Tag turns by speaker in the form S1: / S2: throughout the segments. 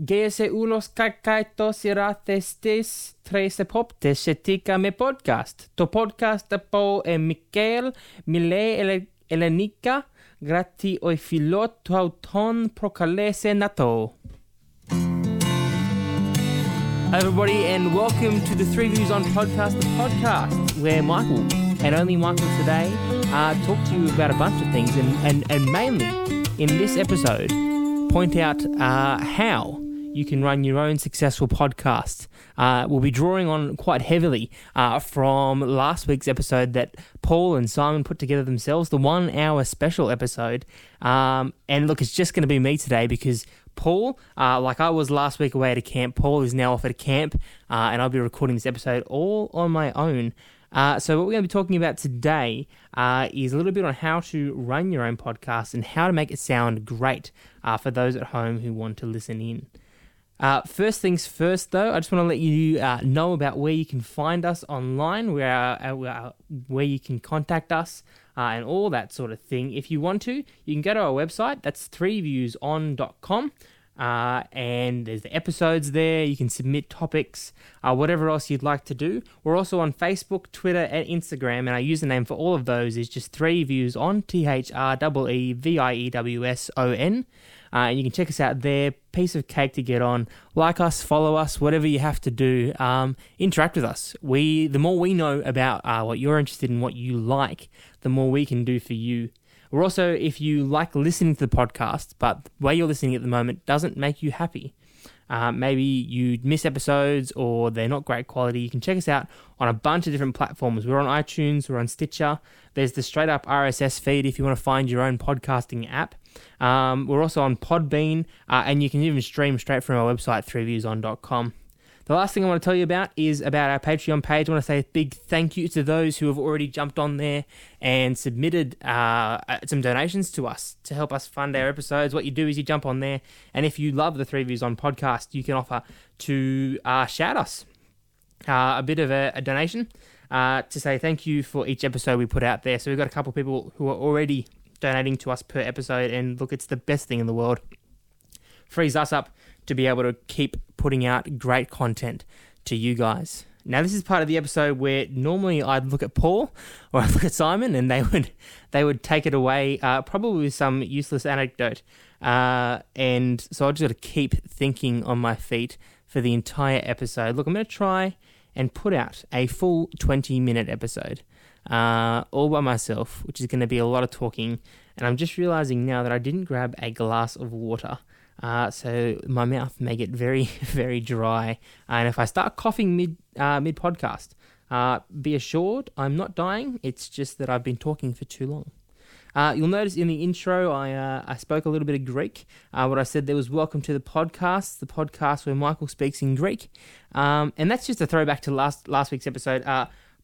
S1: Geese ulos kakaitos tres epoptes me podcast. To podcast po e Mikael Mile ele, Elenika grati oi filot auton procalese nato. Everybody and welcome to the Three Views on Podcast, the podcast where Michael and only Michael today uh, talk to you about a bunch of things and, and, and mainly in this episode point out uh, how you can run your own successful podcast. Uh, we'll be drawing on quite heavily uh, from last week's episode that Paul and Simon put together themselves, the one hour special episode. Um, and look, it's just going to be me today because Paul, uh, like I was last week away at a camp, Paul is now off at a camp, uh, and I'll be recording this episode all on my own. Uh, so, what we're going to be talking about today uh, is a little bit on how to run your own podcast and how to make it sound great uh, for those at home who want to listen in. Uh, first things first, though, I just want to let you uh, know about where you can find us online, where uh, where you can contact us, and all that sort of thing. If you want to, you can go to our website. That's threeviewson.com. Uh, and there's the episodes there. You can submit topics, uh, whatever else you'd like to do. We're also on Facebook, Twitter, and Instagram, and our username for all of those is just three views on T H R E E V I E W S O N. Uh, and you can check us out there. Piece of cake to get on. Like us, follow us, whatever you have to do. Um, interact with us. We the more we know about uh, what you're interested in, what you like, the more we can do for you. We're also, if you like listening to the podcast, but the way you're listening at the moment doesn't make you happy, uh, maybe you miss episodes or they're not great quality, you can check us out on a bunch of different platforms. We're on iTunes, we're on Stitcher. There's the straight up RSS feed if you want to find your own podcasting app. Um, we're also on Podbean, uh, and you can even stream straight from our website, threeviewson.com. The last thing I want to tell you about is about our Patreon page. I want to say a big thank you to those who have already jumped on there and submitted uh, uh, some donations to us to help us fund our episodes. What you do is you jump on there, and if you love the Three Views on podcast, you can offer to uh, shout us uh, a bit of a, a donation uh, to say thank you for each episode we put out there. So we've got a couple people who are already donating to us per episode, and look, it's the best thing in the world. Frees us up to be able to keep putting out great content to you guys. Now, this is part of the episode where normally I'd look at Paul or I'd look at Simon, and they would they would take it away, uh, probably with some useless anecdote. Uh, and so I just got to keep thinking on my feet for the entire episode. Look, I'm going to try and put out a full 20 minute episode uh, all by myself, which is going to be a lot of talking. And I'm just realizing now that I didn't grab a glass of water. Uh, so my mouth may get very, very dry. And if I start coughing mid uh, mid podcast, uh, be assured I'm not dying. It's just that I've been talking for too long. Uh, you'll notice in the intro, I uh, I spoke a little bit of Greek. Uh, what I said there was "Welcome to the podcast," the podcast where Michael speaks in Greek, um, and that's just a throwback to last last week's episode.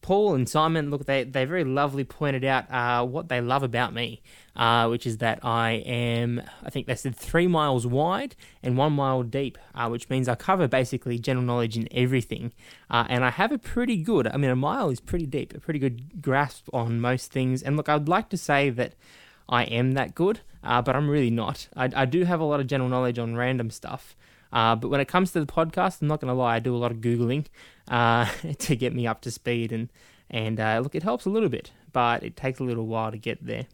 S1: Paul and Simon, look, they, they very lovely pointed out uh, what they love about me, uh, which is that I am, I think they said three miles wide and one mile deep, uh, which means I cover basically general knowledge in everything. Uh, and I have a pretty good, I mean, a mile is pretty deep, a pretty good grasp on most things. And look, I'd like to say that I am that good, uh, but I'm really not. I, I do have a lot of general knowledge on random stuff. Uh, but when it comes to the podcast, I'm not going to lie, I do a lot of Googling uh, to get me up to speed. And, and uh, look, it helps a little bit, but it takes a little while to get there.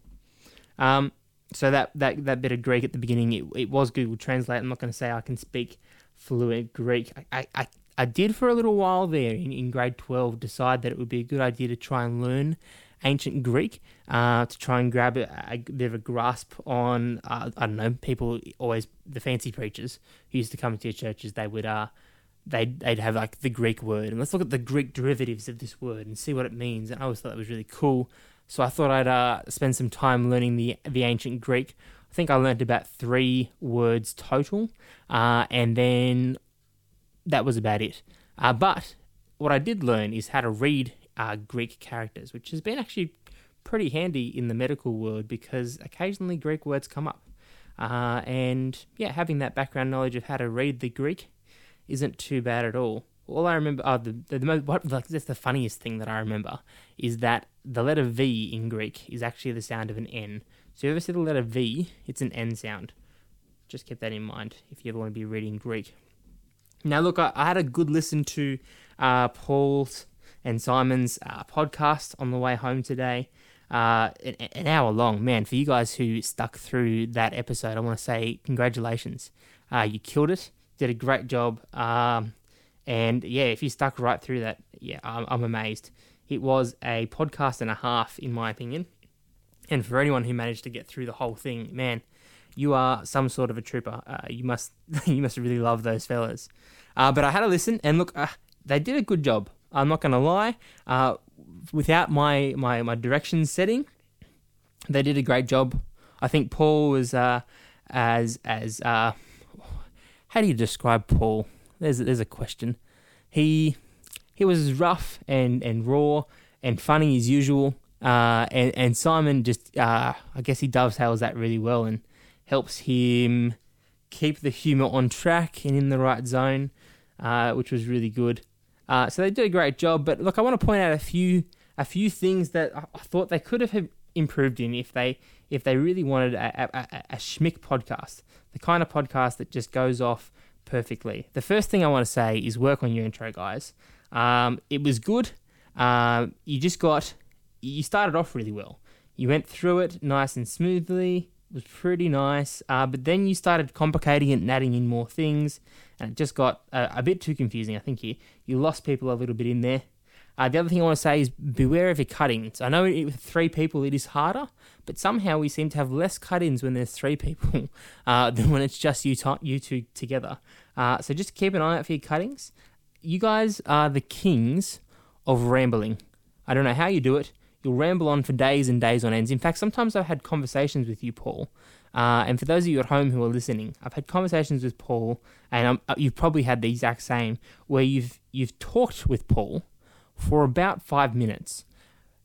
S1: Um, so that, that, that bit of Greek at the beginning, it, it was Google Translate. I'm not going to say I can speak fluent Greek. I, I, I did for a little while there in, in grade 12 decide that it would be a good idea to try and learn ancient Greek uh, to try and grab a, a, bit of a grasp on, uh, I don't know, people always, the fancy preachers who used to come into your churches, they would, uh, they'd, they'd have like the Greek word, and let's look at the Greek derivatives of this word and see what it means. And I always thought that was really cool. So I thought I'd uh, spend some time learning the the ancient Greek. I think I learned about three words total, uh, and then that was about it. Uh, but what I did learn is how to read uh, Greek characters, which has been actually pretty handy in the medical world because occasionally Greek words come up. Uh, and yeah, having that background knowledge of how to read the Greek isn't too bad at all. All I remember, oh, the, the, the what, like, that's the funniest thing that I remember is that the letter V in Greek is actually the sound of an N. So you ever see the letter V? It's an N sound. just keep that in mind if you ever want to be reading Greek. Now, look, I, I had a good listen to uh, Paul's and Simon's uh, podcast on the way home today. Uh, an, an, hour long, man. For you guys who stuck through that episode, I want to say congratulations. Uh, you killed it. Did a great job. Um, and yeah, if you stuck right through that, yeah, I'm, I'm amazed. It was a podcast and a half, in my opinion. And for anyone who managed to get through the whole thing, man, you are some sort of a trooper. Uh, you must you must really love those fellas. Uh, but I had a listen, and look, uh, they did a good job. I'm not going to lie. Uh, without my, my my directions setting, they did a great job. I think Paul was uh, as as uh, how do you describe Paul? There's there's a question. He he was rough and, and raw and funny as usual. Uh, and, and Simon just, uh, I guess he dovetails that really well and helps him keep the humour on track and in the right zone, uh, which was really good. Uh, so they did a great job. But look, I want to point out a few a few things that I thought they could have improved in if they if they really wanted a, a, a schmick podcast, the kind of podcast that just goes off perfectly. The first thing I want to say is work on your intro, guys. Um, it was good. Um, you just got, you started off really well. You went through it nice and smoothly. Was pretty nice. Uh, but then you started complicating it and adding in more things, and it just got a, a bit too confusing. I think you, you lost people a little bit in there. Uh, the other thing I want to say is beware of your cuttings. I know it, with three people it is harder, but somehow we seem to have less cut-ins when there's three people uh, than when it's just you, t- you two together. Uh, so just keep an eye out for your cuttings you guys are the kings of rambling. I don't know how you do it. You'll ramble on for days and days on ends. In fact, sometimes I've had conversations with you, Paul. Uh, and for those of you at home who are listening, I've had conversations with Paul, and uh, you've probably had the exact same, where you've you've talked with Paul for about five minutes.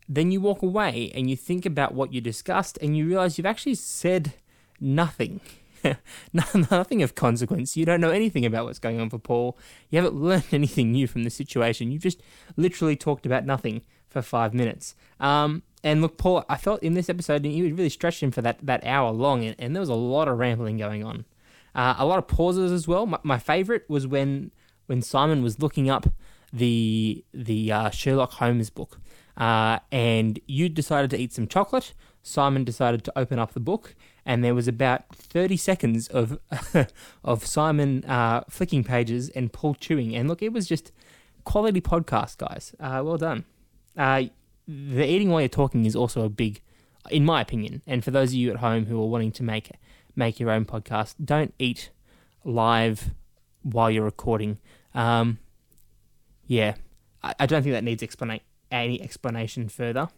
S1: Then you walk away and you think about what you discussed, and you realize you've actually said nothing. nothing of consequence. You don't know anything about what's going on for Paul. You haven't learned anything new from the situation. You've just literally talked about nothing for five minutes. Um, and look, Paul, I felt in this episode you really stretched him for that, that hour long, and, and there was a lot of rambling going on. Uh, a lot of pauses as well. My, my favorite was when when Simon was looking up the the uh, Sherlock Holmes book, uh, and you decided to eat some chocolate. Simon decided to open up the book, and there was about 30 seconds of of Simon uh, flicking pages and Paul chewing. And look, it was just quality podcast, guys. Uh, well done. Uh, the eating while you're talking is also a big, in my opinion. And for those of you at home who are wanting to make make your own podcast, don't eat live while you're recording. Um, yeah, I, I, don't think that needs explana- any explanation further.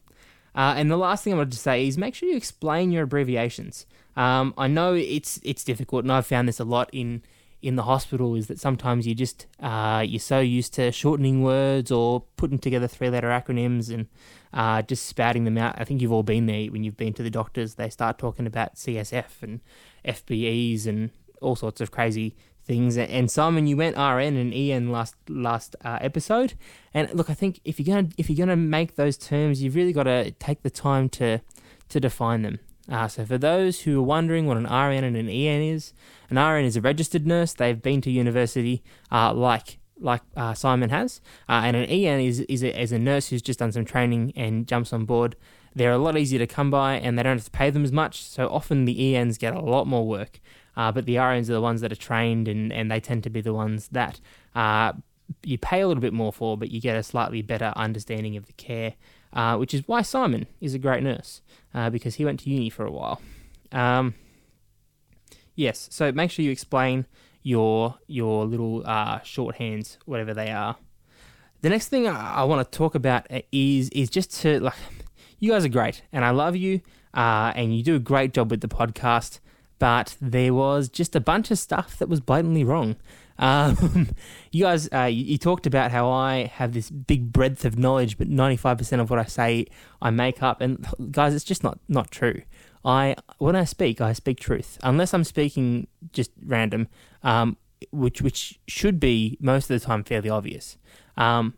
S1: Uh, and the last thing I wanted to say is make sure you explain your abbreviations. Um, I know it's it's difficult, and I've found this a lot in in the hospital. Is that sometimes you just uh, you're so used to shortening words or putting together three letter acronyms and uh, just spouting them out. I think you've all been there when you've been to the doctors. They start talking about CSF and FBEs and all sorts of crazy things. And Simon, you went RN and EN last last uh, episode. And look, I think if you're gonna if you're gonna make those terms, you've really got to take the time to to define them. Uh, so for those who are wondering what an RN and an EN is, an RN is a registered nurse. They've been to university, uh, like like uh, Simon has, uh, and an EN is is a, is a nurse who's just done some training and jumps on board. They're a lot easier to come by, and they don't have to pay them as much. So often the ENs get a lot more work. Uh, but the RNs are the ones that are trained, and, and they tend to be the ones that uh, you pay a little bit more for, but you get a slightly better understanding of the care, uh, which is why Simon is a great nurse uh, because he went to uni for a while. Um, yes, so make sure you explain your your little uh, shorthands, whatever they are. The next thing I, I want to talk about is is just to like, you guys are great, and I love you, uh, and you do a great job with the podcast but there was just a bunch of stuff that was blatantly wrong. Um, you guys, uh, you, you, talked about how I have this big breadth of knowledge, but 95% of what I say I make up. And guys, it's just not, not true. I when I speak, I speak truth, unless I'm speaking just random, um, which which should be most of the time fairly obvious. Um,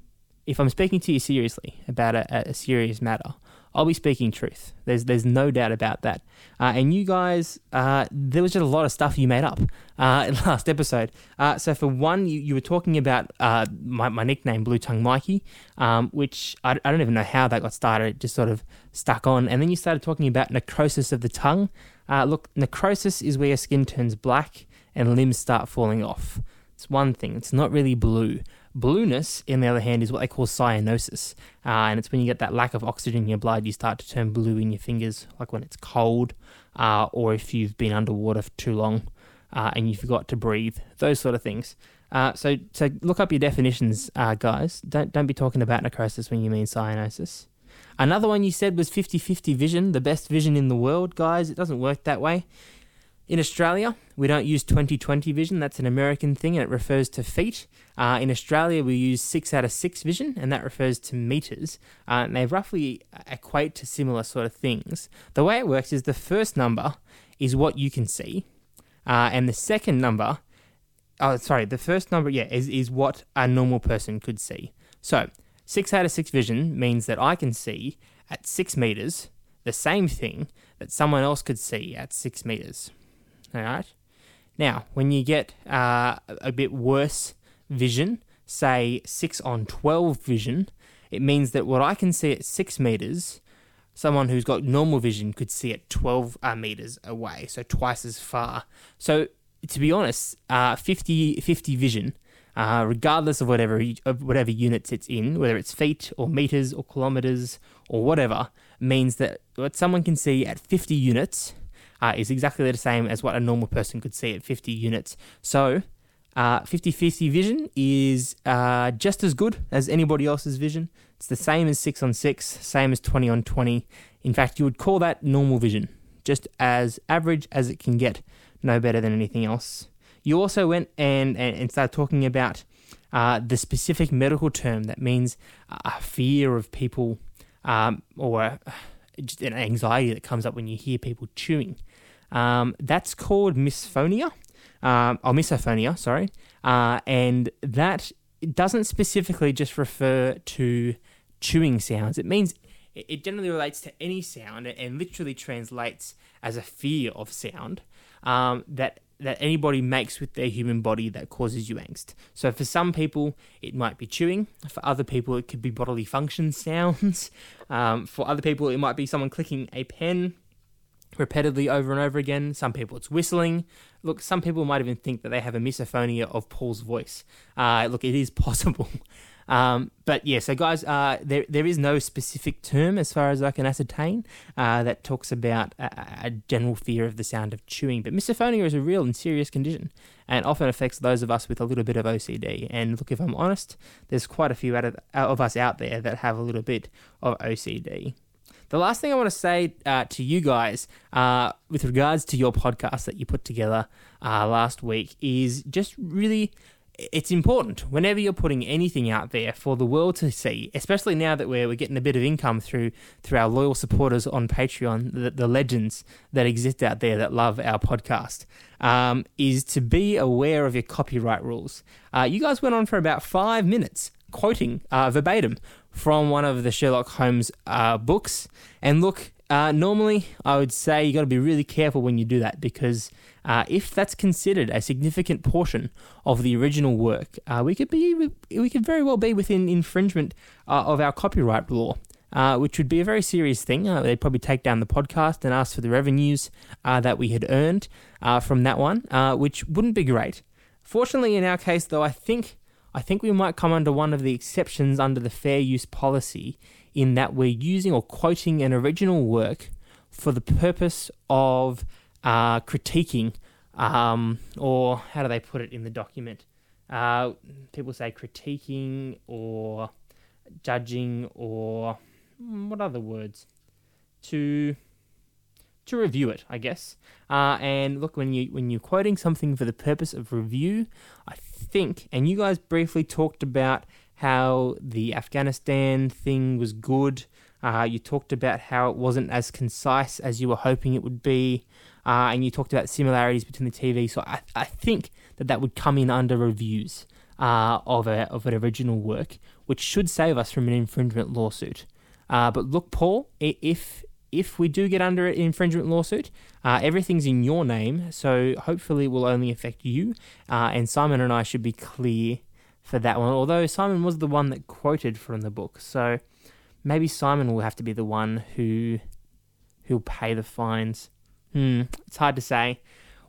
S1: if I'm speaking to you seriously about a, a serious matter, I'll be speaking truth. There's there's no doubt about that. Uh, and you guys, uh, there was just a lot of stuff you made up uh, in last episode. Uh, so for one, you, you were talking about uh, my, my nickname, Blue Tongue Mikey, um, which I, I don't even know how that got started. It just sort of stuck on. And then you started talking about necrosis of the tongue. Uh, look, necrosis is where your skin turns black and limbs start falling off. It's one thing. It's not really blue. Blueness, in the other hand, is what they call cyanosis, uh, and it's when you get that lack of oxygen in your blood, you start to turn blue in your fingers, like when it's cold, uh, or if you've been underwater for too long uh, and you forgot to breathe. Those sort of things. Uh, so, so look up your definitions, uh, guys. Don't don't be talking about necrosis when you mean cyanosis. Another one you said was 50-50 vision, the best vision in the world, guys. It doesn't work that way. In Australia, we don't use 2020 vision. That's an American thing and it refers to feet. Uh, in Australia, we use 6 out of 6 vision and that refers to meters. Uh, and they roughly equate to similar sort of things. The way it works is the first number is what you can see, uh, and the second number, oh, sorry, the first number, yeah, is, is what a normal person could see. So, 6 out of 6 vision means that I can see at 6 meters the same thing that someone else could see at 6 meters. All right. Now, when you get uh, a bit worse vision, say 6 on 12 vision, it means that what I can see at 6 meters, someone who's got normal vision could see at 12 uh, meters away, so twice as far. So, to be honest, uh, 50, 50 vision, uh, regardless of whatever, of whatever units it's in, whether it's feet or meters or kilometers or whatever, means that what someone can see at 50 units uh, is exactly the same as what a normal person could see at 50 units. So, 50 uh, 50 vision is uh, just as good as anybody else's vision. It's the same as 6 on 6, same as 20 on 20. In fact, you would call that normal vision, just as average as it can get, no better than anything else. You also went and, and started talking about uh, the specific medical term that means a fear of people um, or an anxiety that comes up when you hear people chewing. Um, that's called misphonia, um, or misophonia, sorry, uh, and that doesn't specifically just refer to chewing sounds. It means it generally relates to any sound and literally translates as a fear of sound um, that that anybody makes with their human body that causes you angst. So for some people, it might be chewing. For other people, it could be bodily function sounds. Um, for other people, it might be someone clicking a pen repetitively over and over again. Some people it's whistling. Look, some people might even think that they have a misophonia of Paul's voice. Uh, look, it is possible. Um, but yeah, so guys, uh, there there is no specific term as far as I can ascertain uh, that talks about a, a, general fear of the sound of chewing. But misophonia is a real and serious condition, and often affects those of us with a little bit of OCD. And look, if I'm honest, there's quite a few out of, of us out there that have a little bit of OCD. The last thing I want to say uh, to you guys uh, with regards to your podcast that you put together uh, last week is just really it's important whenever you're putting anything out there for the world to see, especially now that we're, we're getting a bit of income through through our loyal supporters on Patreon, the, the legends that exist out there that love our podcast, um, is to be aware of your copyright rules. Uh, you guys went on for about five minutes quoting uh, verbatim from one of the Sherlock Holmes uh, books. And look, uh, normally I would say you got to be really careful when you do that because uh, if that's considered a significant portion of the original work, uh, we could be we could very well be within infringement uh, of our copyright law. Uh, which would be a very serious thing. they'd probably take down the podcast and ask for the revenues that we had earned from that one, which wouldn't be great. Fortunately, in our case, though, I think I think we might come under one of the exceptions under the fair use policy in that we're using or quoting an original work for the purpose of uh, critiquing, um, or how do they put it in the document? Uh, people say critiquing or judging or hmm, what other words? To to review it, I guess. Uh, and look, when you when you're quoting something for the purpose of review, I think, and you guys briefly talked about how the Afghanistan thing was good. Uh, you talked about how it wasn't as concise as you were hoping it would be, uh, and you talked about similarities between the TV. So I, I think that that would come in under reviews uh, of a, of an original work, which should save us from an infringement lawsuit. Uh, but look, Paul, if if we do get under an infringement lawsuit, uh, everything's in your name, so hopefully it will only affect you. Uh, and Simon and I should be clear for that one. Although Simon was the one that quoted from the book, so maybe Simon will have to be the one who who'll pay the fines. Hmm, it's hard to say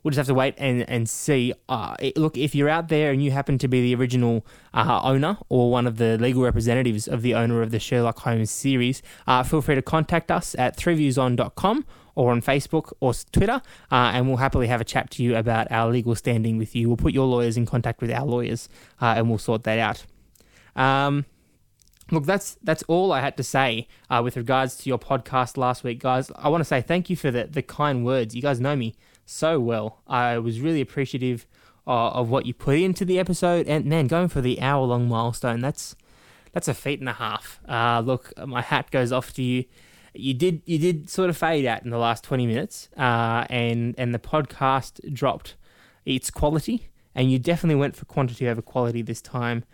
S1: we'll just have to wait and, and see. Uh, it, look, if you're out there and you happen to be the original uh, owner or one of the legal representatives of the owner of the Sherlock Holmes series, uh, feel free to contact us at threeviewson.com or on Facebook or Twitter, uh, and we'll happily have a chat to you about our legal standing with you. We'll put your lawyers in contact with our lawyers, uh, and we'll sort that out. Um, Look, that's that's all I had to say uh, with regards to your podcast last week, guys. I want to say thank you for the, the kind words. You guys know me so well. I was really appreciative uh, of what you put into the episode, and man, going for the hour long milestone that's that's a feat and a half. Uh, look, my hat goes off to you. You did you did sort of fade out in the last twenty minutes, uh, and and the podcast dropped its quality, and you definitely went for quantity over quality this time.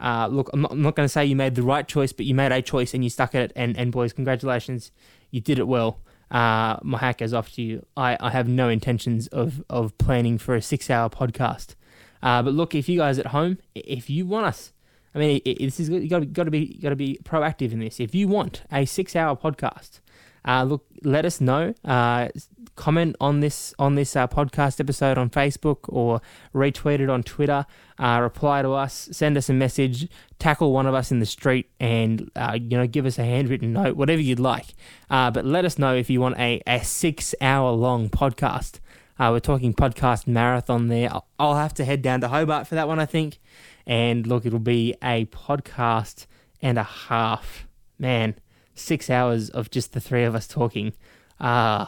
S1: Uh, look, I'm not, not going to say you made the right choice, but you made a choice and you stuck at it. And, and boys, congratulations, you did it well uh, my hat goes off to you. I, I have no intentions of, of planning for a six hour podcast. Uh, but look, if you guys at home, if you want us, I mean, it, it, this is you got to be got to be proactive in this. If you want a six hour podcast, uh, look, let us know. Uh, comment on this on this uh, podcast episode on Facebook or retweet it on Twitter. Uh, reply to us, send us a message, tackle one of us in the street, and uh, you know give us a handwritten note, whatever you'd like. Uh, but let us know if you want a, a six hour long podcast. We're talking podcast marathon there. I'll, I'll have to head down to Hobart for that one, I think. And look, it'll be a podcast and a half. Man, six hours of just the three of us talking. Uh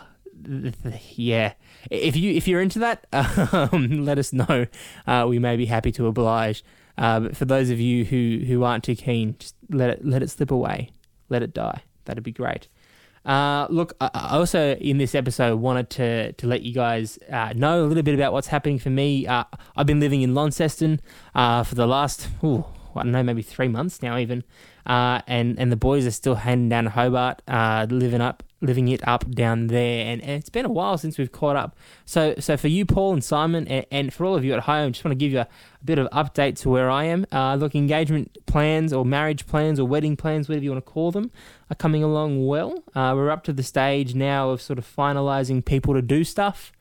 S1: yeah. If you if you're into that, um, let us know. Uh, we may be happy to oblige. Uh, but for those of you who, who aren't too keen, just let it let it slip away, let it die. That'd be great. Uh, look, I also in this episode wanted to to let you guys uh, know a little bit about what's happening for me. Uh, I've been living in Launceston uh, for the last, ooh, I don't know, maybe three months now, even. Uh, and and the boys are still heading down Hobart, uh, living up, living it up down there. And, and, it's been a while since we've caught up. So so for you, Paul and Simon, and, and for all of you at home, just want to give you a, a bit of update to where I am. Uh, look, engagement plans or marriage plans or wedding plans, whatever you want to call them, are coming along well. Uh, we're up to the stage now of sort of finalising people to do stuff,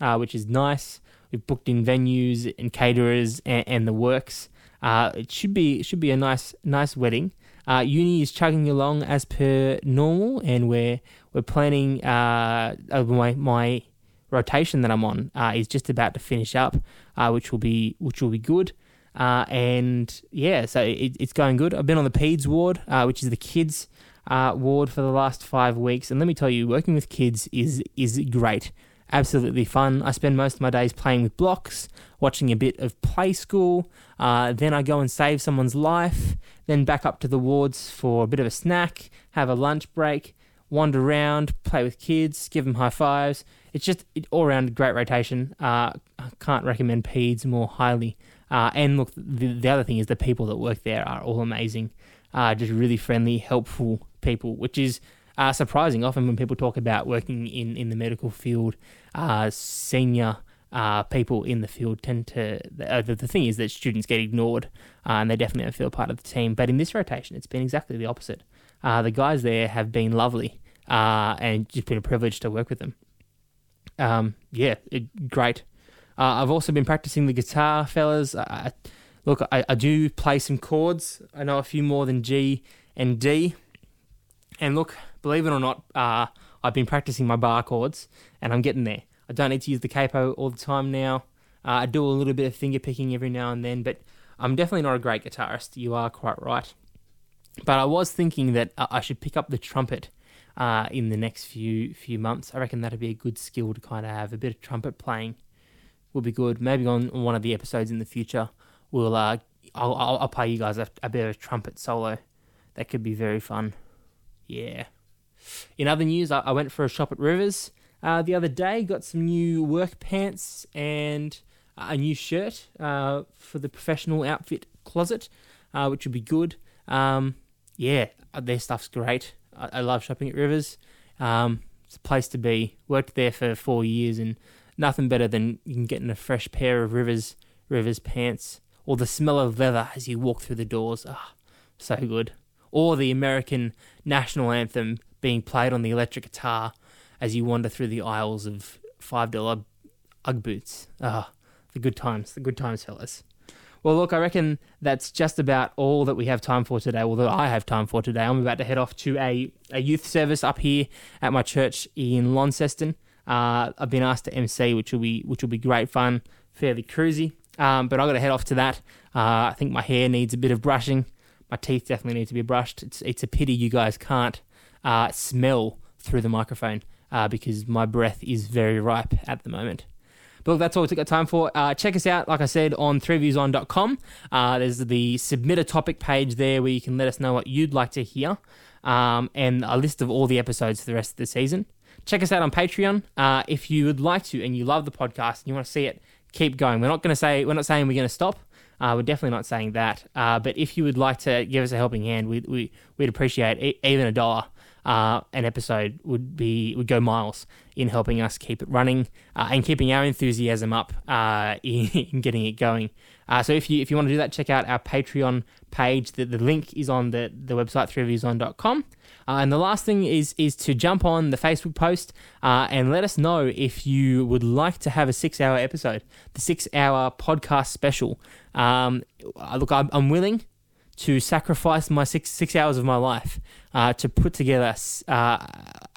S1: uh, which is nice. We've booked in venues and caterers and, and the works. Uh, it should be should be a nice nice wedding. Uh, uni is chugging along as per normal, and we're we're planning. Uh, my my rotation that I'm on uh, is just about to finish up, uh, which will be which will be good. Uh, and yeah, so it, it's going good. I've been on the peds ward, uh, which is the kids ward for the last five weeks, and let me tell you, working with kids is is great absolutely fun. I spend most of my days playing with blocks, watching a bit of play school. Uh, then I go and save someone's life. Then back up to the wards for a bit of a snack, have a lunch break, wander around, play with kids, give them high fives. It's just all around great rotation. Uh, I can't recommend PEDS more highly. Uh, and look, the, the, other thing is the people that work there are all amazing. Uh, just really friendly, helpful people, which is uh, surprising. Often when people talk about working in, in the medical field, uh, senior uh, people in the field tend to. Uh, the, the thing is that students get ignored, uh, and they definitely don't feel part of the team. But in this rotation, it's been exactly the opposite. Uh, the guys there have been lovely, and just been a privilege to work with them. Um, yeah, it, great. I've also been practicing the guitar, fellas. look, I, I do play some chords. I know a few more than G and D. And look, believe it or not, uh, I've been practicing my bar chords and I'm getting there. I don't need to use the capo all the time now. Uh, I do a little bit of finger picking every now and then, but I'm definitely not a great guitarist. You are quite right. But I was thinking that I should pick up the trumpet uh, in the next few few months. I reckon that'd be a good skill to kind of have. A bit of trumpet playing would be good. Maybe on one of the episodes in the future, we'll uh, I'll, I'll, I'll play you guys a, a bit of a trumpet solo. That could be very fun. Yeah. In other news, I, I went for a shop at Rivers uh, the other day, got some new work pants and a new shirt uh, for the professional outfit closet, uh, which would be good. Um, yeah, uh, their stuff's great. I, I love shopping at Rivers. Um, it's a place to be. Worked there for four years, and nothing better than you can getting a fresh pair of Rivers Rivers pants, or the smell of leather as you walk through the doors. Ah, so good. Or the American national anthem being played on the electric guitar as you wander through the aisles of five dollar UGG boots. Ah, the good times, the good times, fellas. Well, look, I reckon that's just about all that we have time for today. Although I have time for today. I'm about to head off to a, a youth service up here at my church in Launceston. Uh, I've been asked to MC, which will be which will be great fun, fairly cruisy. Um, but I've got to head off to that. Uh, I think my hair needs a bit of brushing. My teeth definitely need to be brushed. It's it's a pity you guys can't uh, smell through the microphone uh, because my breath is very ripe at the moment. But look, that's all we've got time for. Uh, check us out, like I said, on threeviewson.com. Uh, there's the submit a topic page there where you can let us know what you'd like to hear um, and a list of all the episodes for the rest of the season. Check us out on Patreon uh, if you would like to and you love the podcast and you want to see it. Keep going. We're not going to say we're not saying we're going to stop. Uh, we're definitely not saying that. Uh, but if you would like to give us a helping hand, we, we, we'd appreciate e- even a dollar uh, an episode would be would go miles in helping us keep it running uh, and keeping our enthusiasm up uh, in, in, getting it going. Uh, so if you if you want to do that, check out our Patreon page. The, the link is on the, the website threeviewson.com. Uh, and the last thing is is to jump on the Facebook post uh, and let us know if you would like to have a six hour episode, the six hour podcast special. Um, look, I'm, I'm willing to sacrifice my six six hours of my life uh, to put together uh,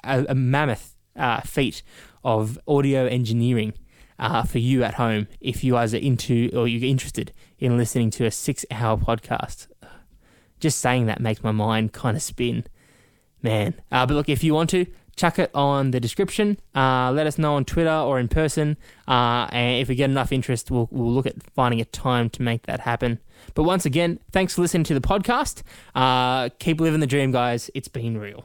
S1: a, a, mammoth uh, feat of audio engineering uh, for you at home if you guys are into or you're interested in listening to a six hour podcast. Just saying that makes my mind kind of spin, man. Uh, but look, if you want to, chuck it on the description. Uh, let us know on Twitter or in person. Uh, and if we get enough interest, we'll, we'll look at finding a time to make that happen. But once again, thanks for listening to the podcast. Uh, keep living the dream, guys. It's been real.